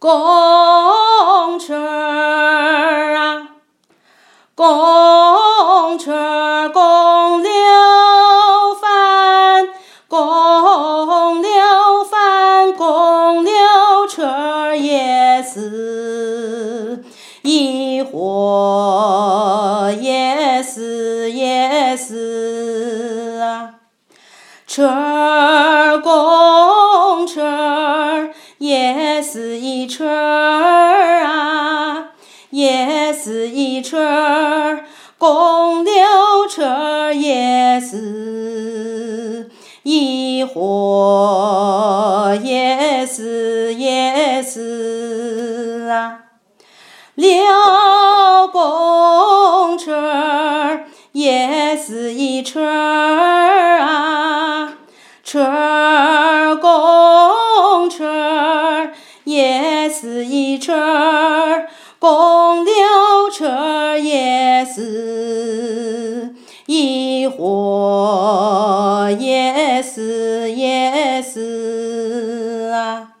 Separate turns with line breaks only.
公车啊，公车公了饭，公了饭，公了车也是一伙也是也是啊，车公车也是一车儿啊，也是一车儿，公牛车也是一伙也是也是啊，溜公车也是一车儿啊，车儿公也是一车儿，公溜车儿也是一伙也是也是啊。